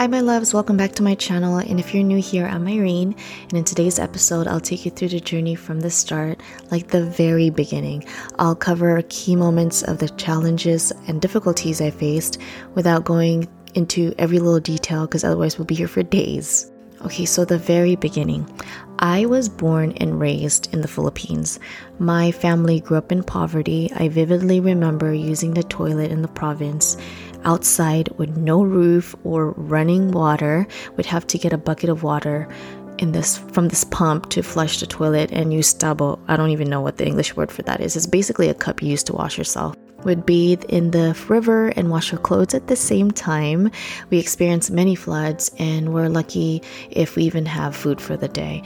Hi, my loves, welcome back to my channel. And if you're new here, I'm Aireen. And in today's episode, I'll take you through the journey from the start, like the very beginning. I'll cover key moments of the challenges and difficulties I faced without going into every little detail because otherwise, we'll be here for days. Okay, so the very beginning. I was born and raised in the Philippines. My family grew up in poverty. I vividly remember using the toilet in the province outside with no roof or running water, We'd have to get a bucket of water in this from this pump to flush the toilet and use tabo. I don't even know what the English word for that is. It's basically a cup used to wash yourself. Would bathe in the river and wash our clothes at the same time. We experienced many floods and we're lucky if we even have food for the day.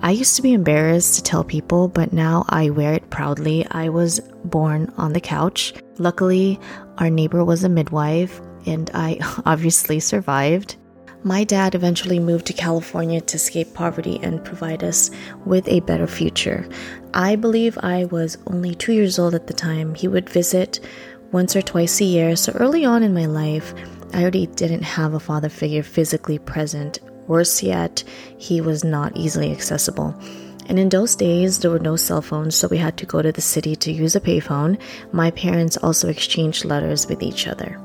I used to be embarrassed to tell people, but now I wear it proudly. I was born on the couch. Luckily, our neighbor was a midwife, and I obviously survived. My dad eventually moved to California to escape poverty and provide us with a better future. I believe I was only two years old at the time. He would visit once or twice a year, so early on in my life, I already didn't have a father figure physically present Worse yet, he was not easily accessible. And in those days, there were no cell phones, so we had to go to the city to use a payphone. My parents also exchanged letters with each other.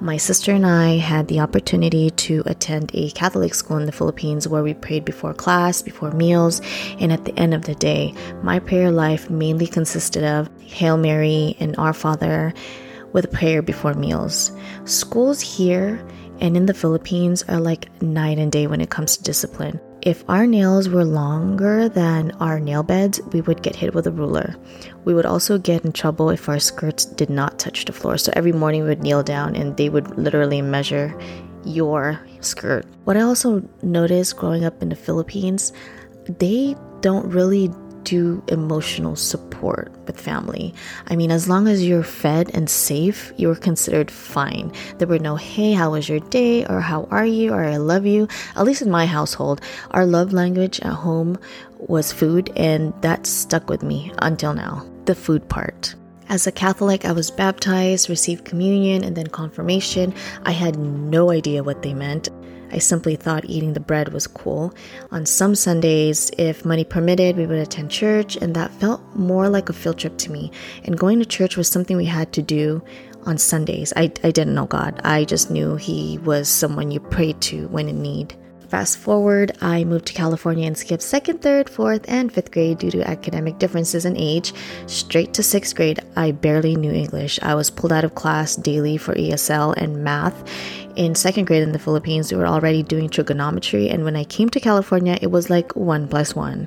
My sister and I had the opportunity to attend a Catholic school in the Philippines where we prayed before class, before meals, and at the end of the day. My prayer life mainly consisted of Hail Mary and Our Father with prayer before meals. Schools here and in the Philippines are like night and day when it comes to discipline. If our nails were longer than our nail beds, we would get hit with a ruler. We would also get in trouble if our skirts did not touch the floor. So every morning we would kneel down and they would literally measure your skirt. What I also noticed growing up in the Philippines, they don't really do emotional support with family. I mean, as long as you're fed and safe, you were considered fine. There were no, hey, how was your day? Or how are you? Or I love you. At least in my household, our love language at home was food, and that stuck with me until now. The food part. As a Catholic, I was baptized, received communion, and then confirmation. I had no idea what they meant. I simply thought eating the bread was cool. On some Sundays, if money permitted, we would attend church, and that felt more like a field trip to me. And going to church was something we had to do on Sundays. I, I didn't know God, I just knew He was someone you prayed to when in need. Fast forward, I moved to California and skipped second, third, fourth, and fifth grade due to academic differences in age. Straight to sixth grade, I barely knew English. I was pulled out of class daily for ESL and math. In second grade in the Philippines, we were already doing trigonometry, and when I came to California, it was like one plus one.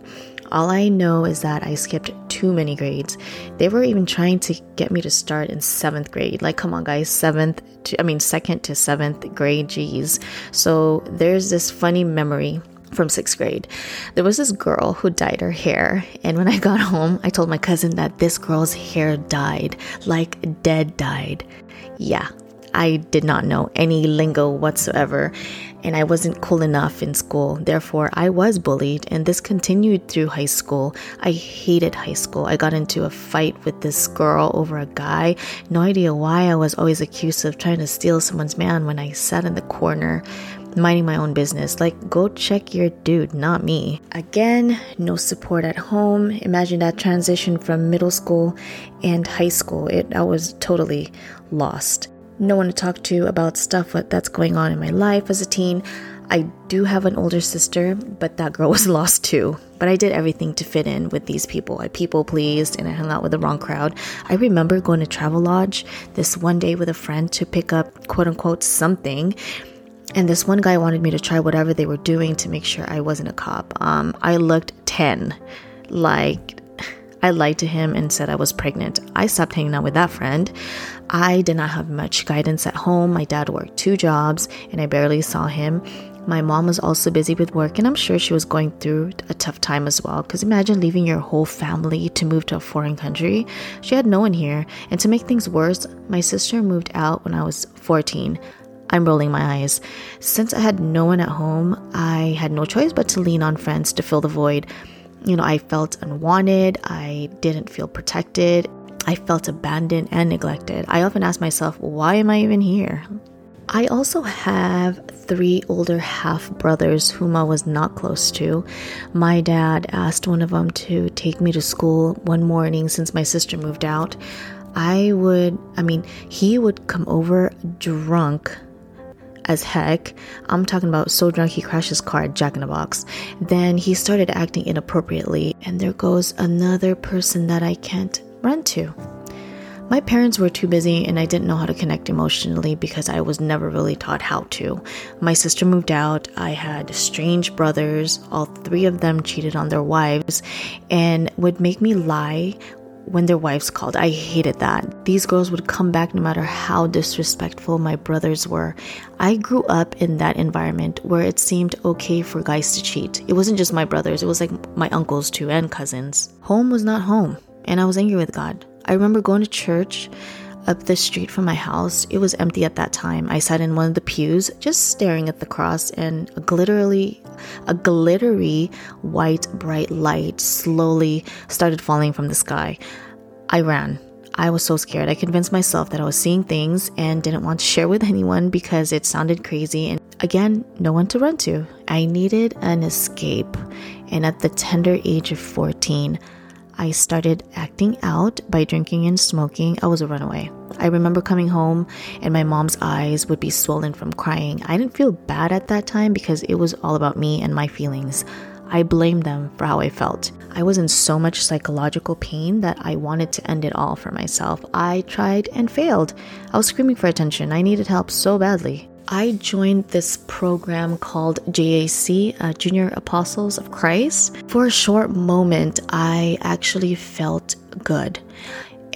All I know is that I skipped too many grades. They were even trying to get me to start in seventh grade. Like, come on, guys, seventh to, I mean, second to seventh grade, geez. So there's this funny memory from sixth grade. There was this girl who dyed her hair, and when I got home, I told my cousin that this girl's hair died, like dead died. Yeah, I did not know any lingo whatsoever, and I wasn't cool enough in school. Therefore, I was bullied, and this continued through high school. I hated high school. I got into a fight with this girl over a guy. No idea why I was always accused of trying to steal someone's man when I sat in the corner minding my own business. Like, go check your dude, not me. Again, no support at home. Imagine that transition from middle school and high school. It I was totally lost no one to talk to about stuff that's going on in my life as a teen. I do have an older sister, but that girl was lost too. But I did everything to fit in with these people. I people pleased and I hung out with the wrong crowd. I remember going to Travelodge this one day with a friend to pick up quote unquote something. And this one guy wanted me to try whatever they were doing to make sure I wasn't a cop. Um, I looked 10. Like, I lied to him and said I was pregnant. I stopped hanging out with that friend. I did not have much guidance at home. My dad worked two jobs and I barely saw him. My mom was also busy with work, and I'm sure she was going through a tough time as well. Because imagine leaving your whole family to move to a foreign country. She had no one here, and to make things worse, my sister moved out when I was 14. I'm rolling my eyes. Since I had no one at home, I had no choice but to lean on friends to fill the void you know, I felt unwanted, I didn't feel protected, I felt abandoned and neglected. I often ask myself, why am I even here? I also have three older half brothers whom I was not close to. My dad asked one of them to take me to school one morning since my sister moved out. I would, I mean, he would come over drunk as heck. I'm talking about so drunk he crashed his car at Jack in the Box. Then he started acting inappropriately, and there goes another person that I can't run to. My parents were too busy and I didn't know how to connect emotionally because I was never really taught how to. My sister moved out, I had strange brothers, all three of them cheated on their wives and would make me lie when their wives called. I hated that. These girls would come back no matter how disrespectful my brothers were. I grew up in that environment where it seemed okay for guys to cheat. It wasn't just my brothers, it was like my uncles too and cousins. Home was not home, and I was angry with God. I remember going to church up the street from my house. It was empty at that time. I sat in one of the pews just staring at the cross and a glittery a glittery white bright light slowly started falling from the sky. I ran. I was so scared. I convinced myself that I was seeing things and didn't want to share with anyone because it sounded crazy and again, no one to run to. I needed an escape. And at the tender age of 14, I started acting out by drinking and smoking. I was a runaway. I remember coming home and my mom's eyes would be swollen from crying. I didn't feel bad at that time because it was all about me and my feelings. I blamed them for how I felt. I was in so much psychological pain that I wanted to end it all for myself. I tried and failed. I was screaming for attention. I needed help so badly. I joined this program called JAC, uh, Junior Apostles of Christ. For a short moment, I actually felt good.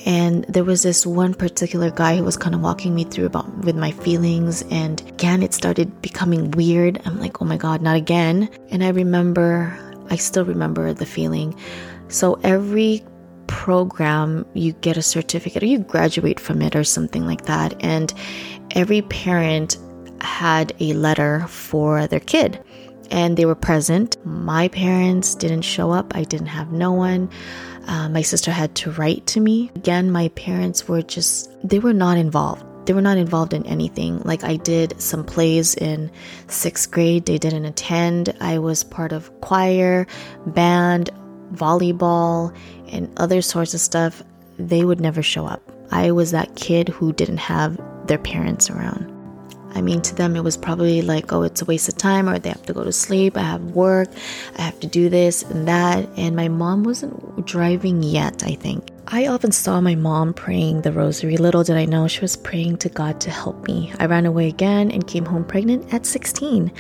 And there was this one particular guy who was kind of walking me through about with my feelings. And again, it started becoming weird. I'm like, oh my God, not again. And I remember, I still remember the feeling. So every program, you get a certificate or you graduate from it or something like that. And every parent had a letter for their kid and they were present. My parents didn't show up, I didn't have no one. Uh, my sister had to write to me. Again, my parents were just, they were not involved. They were not involved in anything. Like, I did some plays in sixth grade, they didn't attend. I was part of choir, band, volleyball, and other sorts of stuff. They would never show up. I was that kid who didn't have their parents around. I mean, to them, it was probably like, oh, it's a waste of time, or they have to go to sleep. I have work, I have to do this and that. And my mom wasn't driving yet, I think. I often saw my mom praying the rosary. Little did I know she was praying to God to help me. I ran away again and came home pregnant at 16.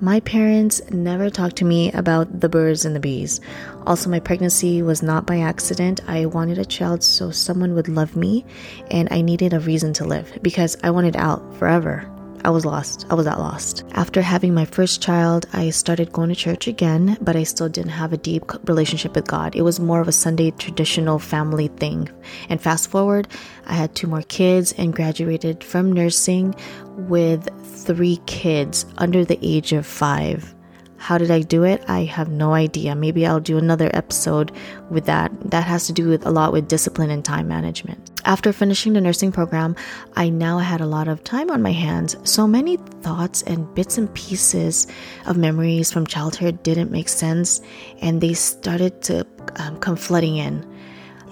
My parents never talked to me about the birds and the bees. Also, my pregnancy was not by accident. I wanted a child so someone would love me, and I needed a reason to live because I wanted out forever. I was lost. I was at lost. After having my first child, I started going to church again, but I still didn't have a deep relationship with God. It was more of a Sunday traditional family thing. And fast forward, I had two more kids and graduated from nursing with three kids under the age of five. How did I do it? I have no idea. Maybe I'll do another episode with that. That has to do with a lot with discipline and time management. After finishing the nursing program, I now had a lot of time on my hands. So many thoughts and bits and pieces of memories from childhood didn't make sense, and they started to um, come flooding in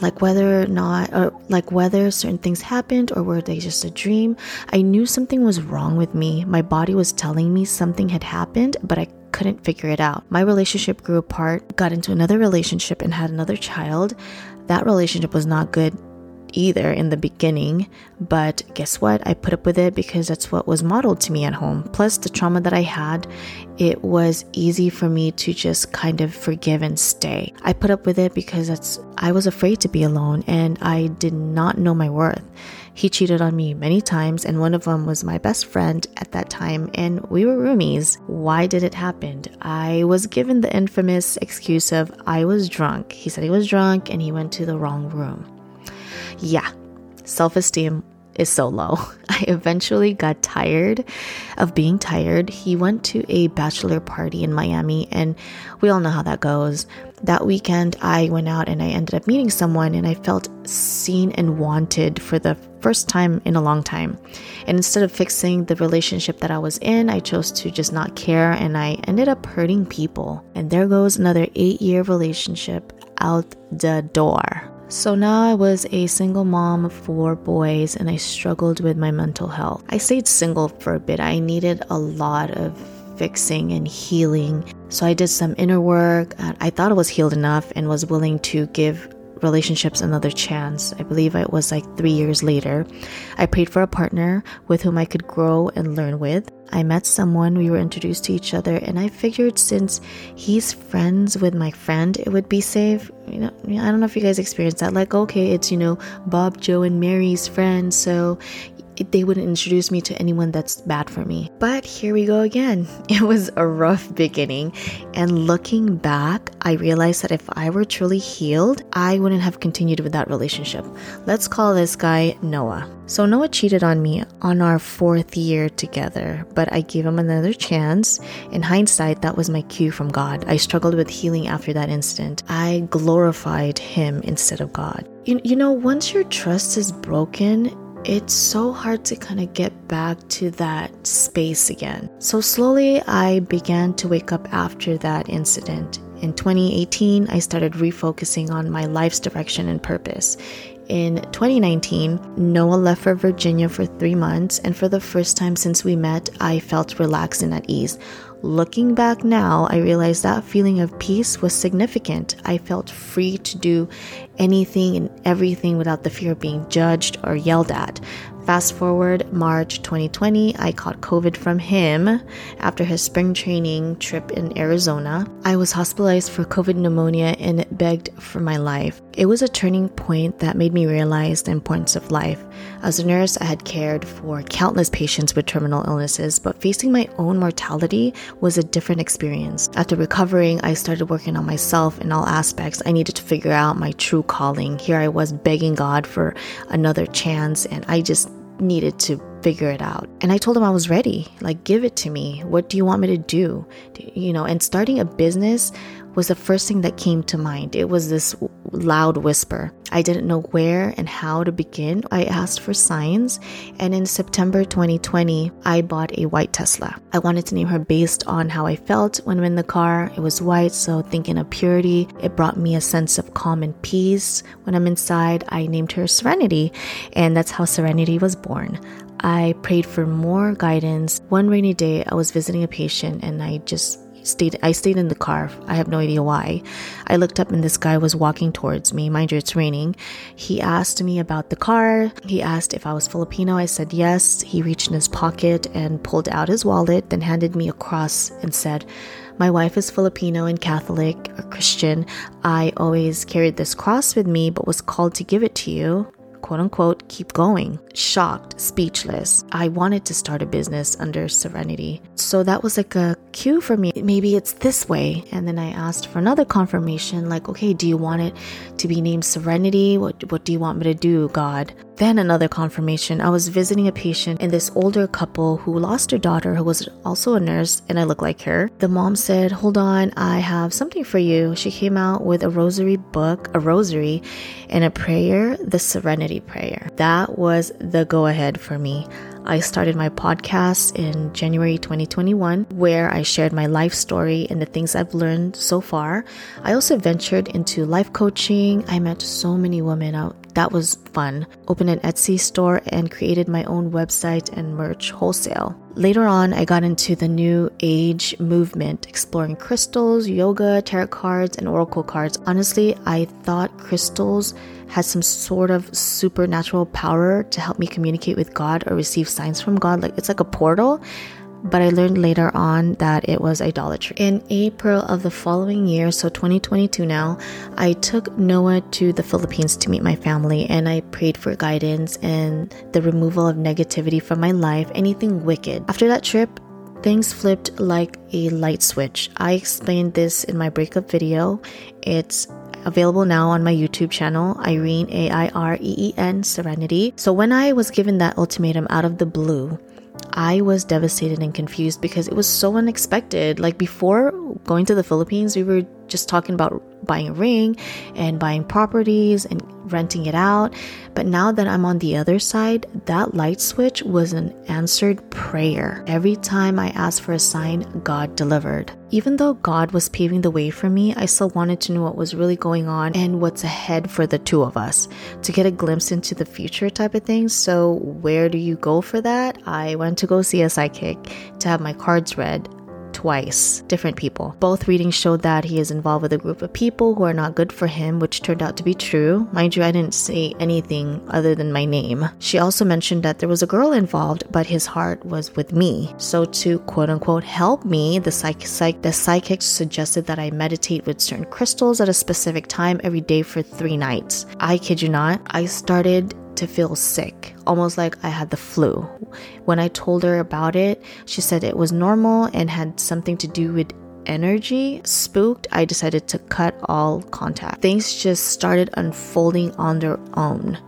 like whether or not or like whether certain things happened or were they just a dream i knew something was wrong with me my body was telling me something had happened but i couldn't figure it out. My relationship grew apart, got into another relationship, and had another child. That relationship was not good either in the beginning, but guess what? I put up with it because that's what was modeled to me at home. Plus, the trauma that I had, it was easy for me to just kind of forgive and stay. I put up with it because that's I was afraid to be alone and I did not know my worth. He cheated on me many times, and one of them was my best friend at that time, and we were roomies. Why did it happen? I was given the infamous excuse of I was drunk. He said he was drunk and he went to the wrong room. Yeah, self esteem is so low. I eventually got tired of being tired. He went to a bachelor party in Miami, and we all know how that goes. That weekend, I went out and I ended up meeting someone, and I felt seen and wanted for the first time in a long time. And instead of fixing the relationship that I was in, I chose to just not care, and I ended up hurting people. And there goes another eight year relationship out the door. So now I was a single mom of four boys and I struggled with my mental health. I stayed single for a bit. I needed a lot of fixing and healing. So I did some inner work. I thought I was healed enough and was willing to give relationships another chance. I believe it was like three years later. I prayed for a partner with whom I could grow and learn with. I met someone, we were introduced to each other, and I figured since he's friends with my friend, it would be safe. You know, I don't know if you guys experienced that. Like, okay, it's, you know, Bob, Joe, and Mary's friends, so they wouldn't introduce me to anyone that's bad for me. But here we go again. It was a rough beginning. And looking back, I realized that if I were truly healed, I wouldn't have continued with that relationship. Let's call this guy Noah. So Noah cheated on me on our fourth year together, but I gave him another chance. In hindsight, that was my cue from God. I struggled with healing after that incident. I glorified him instead of God. You, you know, once your trust is broken, it's so hard to kind of get back to that space again. So slowly, I began to wake up after that incident. In 2018, I started refocusing on my life's direction and purpose. In 2019, Noah left for Virginia for three months, and for the first time since we met, I felt relaxed and at ease. Looking back now, I realized that feeling of peace was significant. I felt free to do anything and everything without the fear of being judged or yelled at. Fast forward March 2020, I caught COVID from him after his spring training trip in Arizona. I was hospitalized for COVID pneumonia and begged for my life. It was a turning point that made me realize the importance of life. As a nurse, I had cared for countless patients with terminal illnesses, but facing my own mortality was a different experience. After recovering, I started working on myself in all aspects. I needed to figure out my true calling. Here I was begging God for another chance, and I just needed to figure it out. And I told him I was ready. Like, give it to me. What do you want me to do? You know, and starting a business was the first thing that came to mind. It was this loud whisper. I didn't know where and how to begin. I asked for signs, and in September 2020, I bought a white Tesla. I wanted to name her based on how I felt when I'm in the car. It was white, so thinking of purity, it brought me a sense of calm and peace. When I'm inside, I named her Serenity, and that's how Serenity was born. I prayed for more guidance. One rainy day, I was visiting a patient and I just stayed I stayed in the car. I have no idea why. I looked up and this guy was walking towards me. Mind you, it's raining. He asked me about the car. He asked if I was Filipino. I said yes. He reached in his pocket and pulled out his wallet, then handed me a cross and said, my wife is Filipino and Catholic, a Christian. I always carried this cross with me, but was called to give it to you quote unquote, keep going. Shocked, speechless. I wanted to start a business under Serenity. So that was like a cue for me. Maybe it's this way. And then I asked for another confirmation like, okay, do you want it to be named Serenity? What, what do you want me to do, God? Then another confirmation. I was visiting a patient and this older couple who lost their daughter, who was also a nurse, and I look like her. The mom said, Hold on, I have something for you. She came out with a rosary book, a rosary, and a prayer, the Serenity Prayer. That was the go ahead for me. I started my podcast in January 2021, where I shared my life story and the things I've learned so far. I also ventured into life coaching. I met so many women out. That was fun. Opened an Etsy store and created my own website and merch wholesale. Later on, I got into the new age movement, exploring crystals, yoga, tarot cards, and oracle cards. Honestly, I thought crystals had some sort of supernatural power to help me communicate with God or receive signs from God. Like it's like a portal. But I learned later on that it was idolatry. In April of the following year, so 2022 now, I took Noah to the Philippines to meet my family and I prayed for guidance and the removal of negativity from my life, anything wicked. After that trip, things flipped like a light switch. I explained this in my breakup video. It's available now on my YouTube channel, Aireen, A I R E E N, Serenity. So when I was given that ultimatum out of the blue, I was devastated and confused because it was so unexpected. Like before going to the Philippines, we were just talking about buying a ring and buying properties and renting it out. But now that I'm on the other side, that light switch was an answered prayer. Every time I asked for a sign, God delivered. Even though God was paving the way for me, I still wanted to know what was really going on and what's ahead for the two of us to get a glimpse into the future type of thing. So, where do you go for that? I went to go see a psychic to have my cards read twice, different people. Both readings showed that he is involved with a group of people who are not good for him, which turned out to be true. Mind you, I didn't say anything other than my name. She also mentioned that there was a girl involved, but his heart was with me. So to quote unquote help me, the psych, psych the psychic suggested that I meditate with certain crystals at a specific time every day for three nights. I kid you not, I started to feel sick, almost like I had the flu. When I told her about it, she said it was normal and had something to do with energy. Spooked, I decided to cut all contact. Things just started unfolding on their own.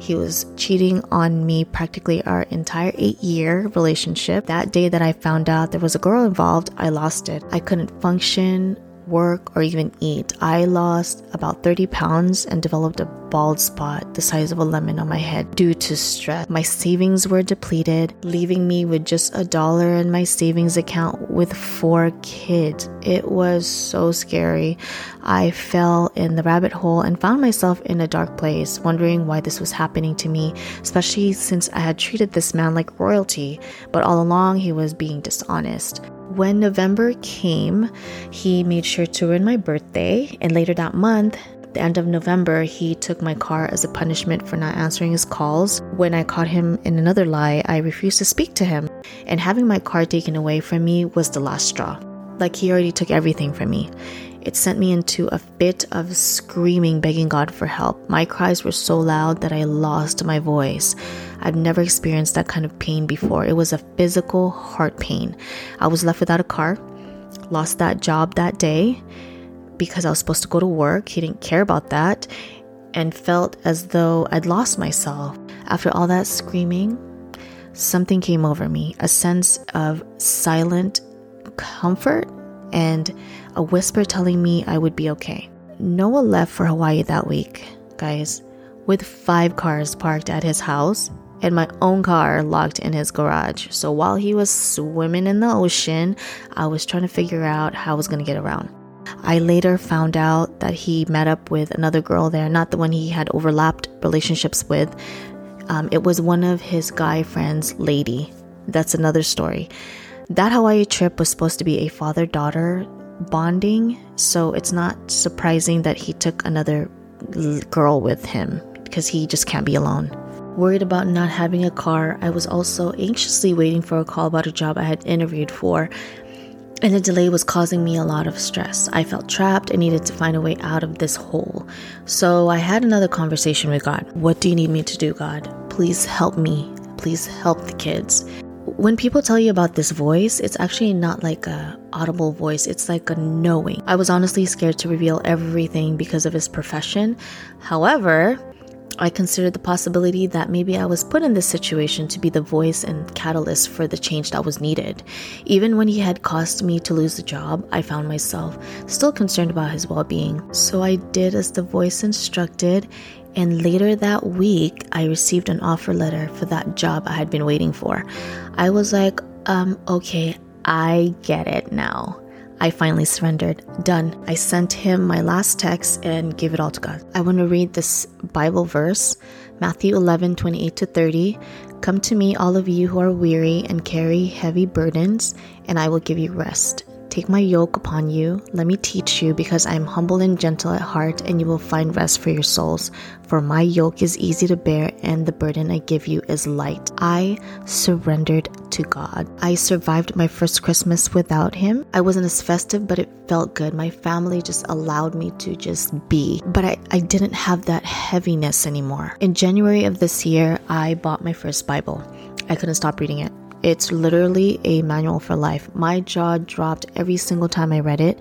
He was cheating on me practically our entire eight year relationship. That day that I found out there was a girl involved, I lost it. I couldn't function work, or even eat. I lost about 30 pounds and developed a bald spot the size of a lemon on my head due to stress. My savings were depleted, leaving me with just a dollar in my savings account with four kids. It was so scary. I fell in the rabbit hole and found myself in a dark place, wondering why this was happening to me, especially since I had treated this man like royalty, but all along he was being dishonest. When November came, he made sure to ruin my birthday, and later that month, the end of November, he took my car as a punishment for not answering his calls. When I caught him in another lie, I refused to speak to him, and having my car taken away from me was the last straw. Like he already took everything from me. It sent me into a fit of screaming, begging God for help. My cries were so loud that I lost my voice. I've never experienced that kind of pain before. It was a physical heart pain. I was left without a car, lost that job that day because I was supposed to go to work. He didn't care about that and felt as though I'd lost myself. After all that screaming, something came over me a sense of silent comfort and a whisper telling me I would be okay. Noah left for Hawaii that week, guys, with five cars parked at his house and my own car locked in his garage. So while he was swimming in the ocean, I was trying to figure out how I was going to get around. I later found out that he met up with another girl there, not the one he had overlapped relationships with. Um, it was one of his guy friends, Lady. That's another story. That Hawaii trip was supposed to be a father daughter bonding, so it's not surprising that he took another girl with him because he just can't be alone. Worried about not having a car, I was also anxiously waiting for a call about a job I had interviewed for, and the delay was causing me a lot of stress. I felt trapped and needed to find a way out of this hole. So I had another conversation with God. What do you need me to do, God? Please help me. Please help the kids. When people tell you about this voice, it's actually not like a audible voice, it's like a knowing. I was honestly scared to reveal everything because of his profession. However, I considered the possibility that maybe I was put in this situation to be the voice and catalyst for the change that was needed. Even when he had caused me to lose the job, I found myself still concerned about his well being. So I did as the voice instructed, and later that week, I received an offer letter for that job I had been waiting for. I was like, um, okay, I get it now. I finally surrendered. Done. I sent him my last text and gave it all to God. I want to read this Bible verse, Matthew 11 28 to 30. Come to me, all of you who are weary and carry heavy burdens, and I will give you rest. Take my yoke upon you. Let me teach you, because I am humble and gentle at heart, and you will find rest for your souls. For my yoke is easy to bear, and the burden I give you is light. I surrendered to God. I survived my first Christmas without Him. I wasn't as festive, but it felt good. My family just allowed me to just be. But I, I didn't have that heaviness anymore. In January of this year, I bought my first Bible. I couldn't stop reading it It's literally a manual for life. My jaw dropped every single time I read it,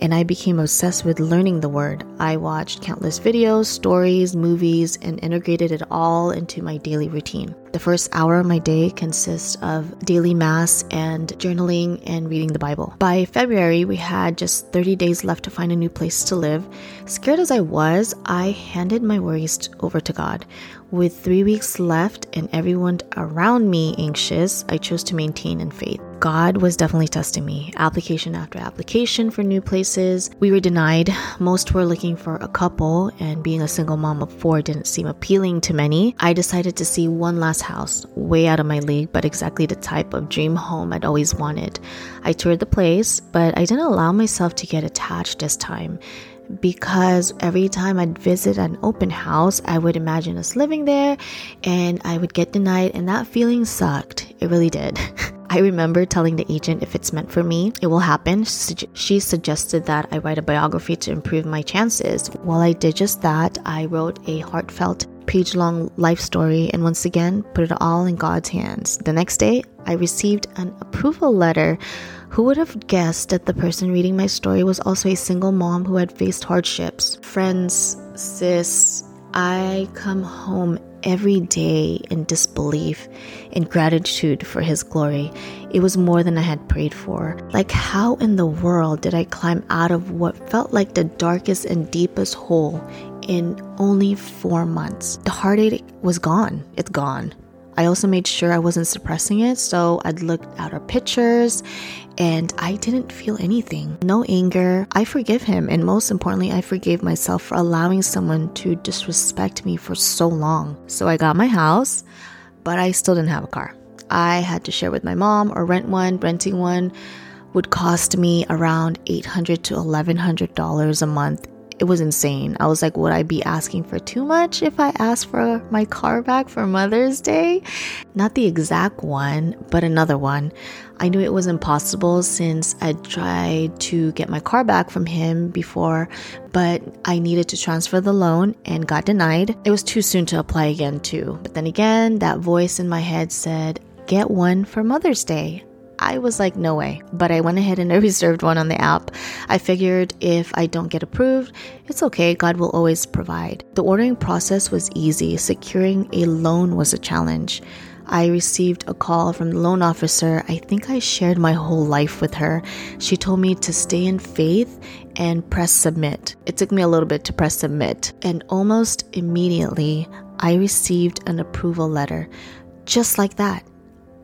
and I became obsessed with learning the word. I watched countless videos, stories, movies, and integrated it all into my daily routine. The first hour of my day consists of daily mass and journaling and reading the Bible. By February, we had just 30 days left to find a new place to live. Scared as I was, I handed my worries over to God. With three weeks left and everyone around me anxious, I chose to maintain in faith. God was definitely testing me. Application after application for new places. We were denied. Most were looking for a couple, and being a single mom of four didn't seem appealing to many. I decided to see one last house, way out of my league, but exactly the type of dream home I'd always wanted. I toured the place, but I didn't allow myself to get attached this time because every time I'd visit an open house, I would imagine us living there and I would get denied, and that feeling sucked. It really did. I remember telling the agent if it's meant for me, it will happen. She suggested that I write a biography to improve my chances. While I did just that, I wrote a heartfelt page long life story and once again put it all in God's hands. The next day, I received an approval letter. Who would have guessed that the person reading my story was also a single mom who had faced hardships? Friends, sis, I come home every day in disbelief and gratitude for His glory. It was more than I had prayed for. Like, how in the world did I climb out of what felt like the darkest and deepest hole in only four months? The heartache was gone. It's gone. I also made sure I wasn't suppressing it, so I'd look at our pictures and I didn't feel anything. No anger. I forgive him, and most importantly, I forgave myself for allowing someone to disrespect me for so long. So I got my house, but I still didn't have a car. I had to share with my mom or rent one. Renting one would cost me around 800 to $1,100 a month it was insane. I was like, would I be asking for too much if I asked for my car back for Mother's Day? Not the exact one, but another one. I knew it was impossible since I tried to get my car back from him before, but I needed to transfer the loan and got denied. It was too soon to apply again, too. But then again, that voice in my head said, Get one for Mother's Day. I was like, no way. But I went ahead and I reserved one on the app. I figured if I don't get approved, it's okay. God will always provide. The ordering process was easy. Securing a loan was a challenge. I received a call from the loan officer. I think I shared my whole life with her. She told me to stay in faith and press submit. It took me a little bit to press submit. And almost immediately, I received an approval letter. Just like that,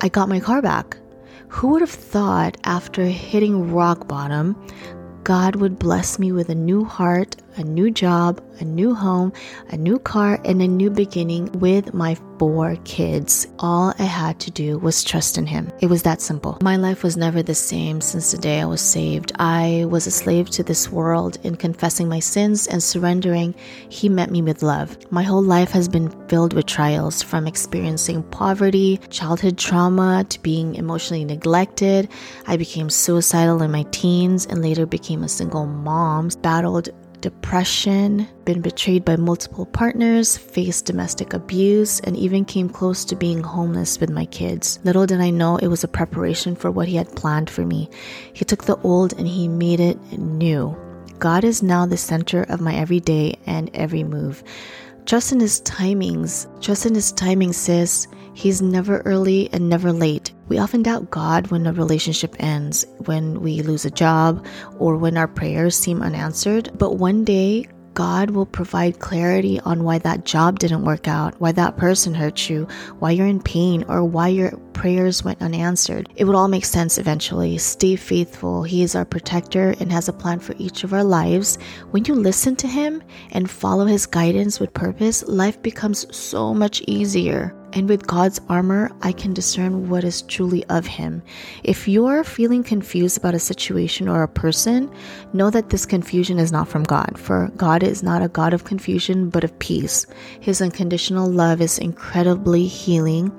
I got my car back. Who would have thought after hitting rock bottom, God would bless me with a new heart, a new job, a new home, a new car, and a new beginning with my four kids. All I had to do was trust in Him. It was that simple. My life was never the same since the day I was saved. I was a slave to this world. In confessing my sins and surrendering, He met me with love. My whole life has been filled with trials from experiencing poverty, childhood trauma, to being emotionally neglected. I became suicidal in my teens and later became a single mom, battled depression, been betrayed by multiple partners, faced domestic abuse, and even came close to being homeless with my kids. Little did I know it was a preparation for what He had planned for me. He took the old and He made it new. God is now the center of my everyday and every move. Trust in His timings. Trust in His timing, sis. He's never early and never late. We often doubt God when a relationship ends, when we lose a job, or when our prayers seem unanswered. But one day, God will provide clarity on why that job didn't work out, why that person hurt you, why you're in pain, or why your prayers went unanswered. It would all make sense eventually. Stay faithful. He is our protector and has a plan for each of our lives. When you listen to Him and follow His guidance with purpose, life becomes so much easier. And with God's armor, I can discern what is truly of Him. If you're feeling confused about a situation or a person, know that this confusion is not from God, for God is not a God of confusion, but of peace. His unconditional love is incredibly healing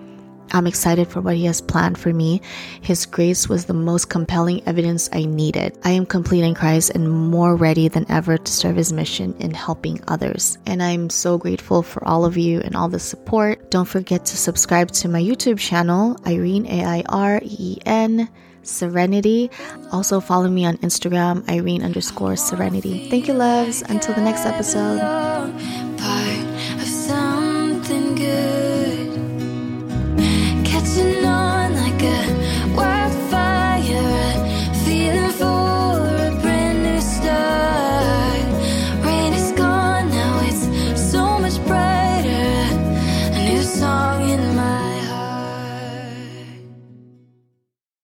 I'm excited for what He has planned for me. His grace was the most compelling evidence I needed. I am complete in Christ and more ready than ever to serve His mission in helping others. And I'm so grateful for all of you and all the support. Don't forget to subscribe to my YouTube channel, Aireen A I R E N. Serenity. Also follow me on Instagram, Aireen underscore Serenity. Thank you, loves. Until the next episode.